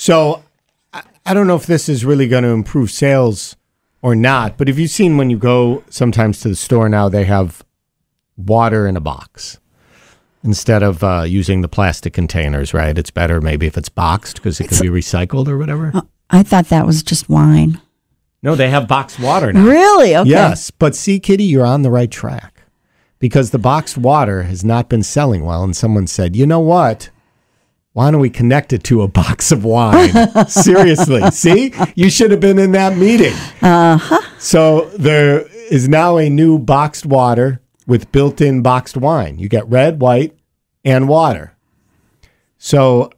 So I, I don't know if this is really going to improve sales or not, but have you seen when you go sometimes to the store now, they have water in a box instead of uh, using the plastic containers, right? It's better maybe if it's boxed because it can be recycled or whatever. I thought that was just wine. No, they have boxed water now. Really? Okay. Yes, but see, Kitty, you're on the right track because the boxed water has not been selling well, and someone said, you know what? Why don't we connect it to a box of wine? Seriously, see, you should have been in that meeting. Uh huh. So there is now a new boxed water with built-in boxed wine. You get red, white, and water. So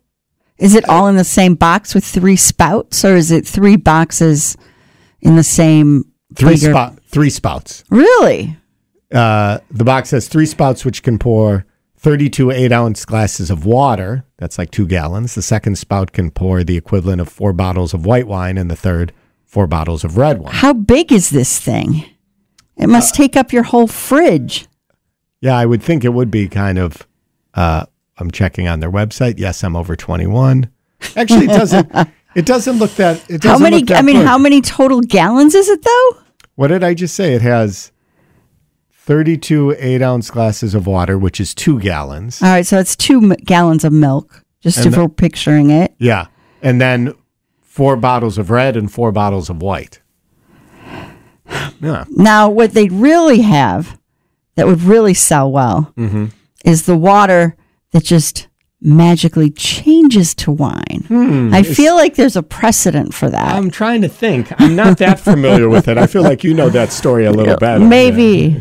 Is it all in the same box with three spouts, or is it three boxes in the same three bigger- spout, three spouts. Really? Uh, the box has three spouts, which can pour 32 eight ounce glasses of water. That's like two gallons. The second spout can pour the equivalent of four bottles of white wine, and the third, four bottles of red wine. How big is this thing? It Uh, must take up your whole fridge. Yeah, I would think it would be kind of. Uh, I'm checking on their website. Yes, I'm over 21. Actually, it doesn't. it doesn't look that. It doesn't How many? I mean, good. how many total gallons is it though? What did I just say? It has 32 eight ounce glasses of water, which is two gallons. All right, so it's two m- gallons of milk. Just And if the- we're picturing it. Yeah. And then four bottles of red and four bottles of white. Yeah. Now, what they really have that would really sell well Mm-hmm. is the water that just magically changes to wine. Hmm. I feel like there's a precedent for that. I'm trying to think. I'm not that familiar with it. I feel like you know that story a little better. Maybe.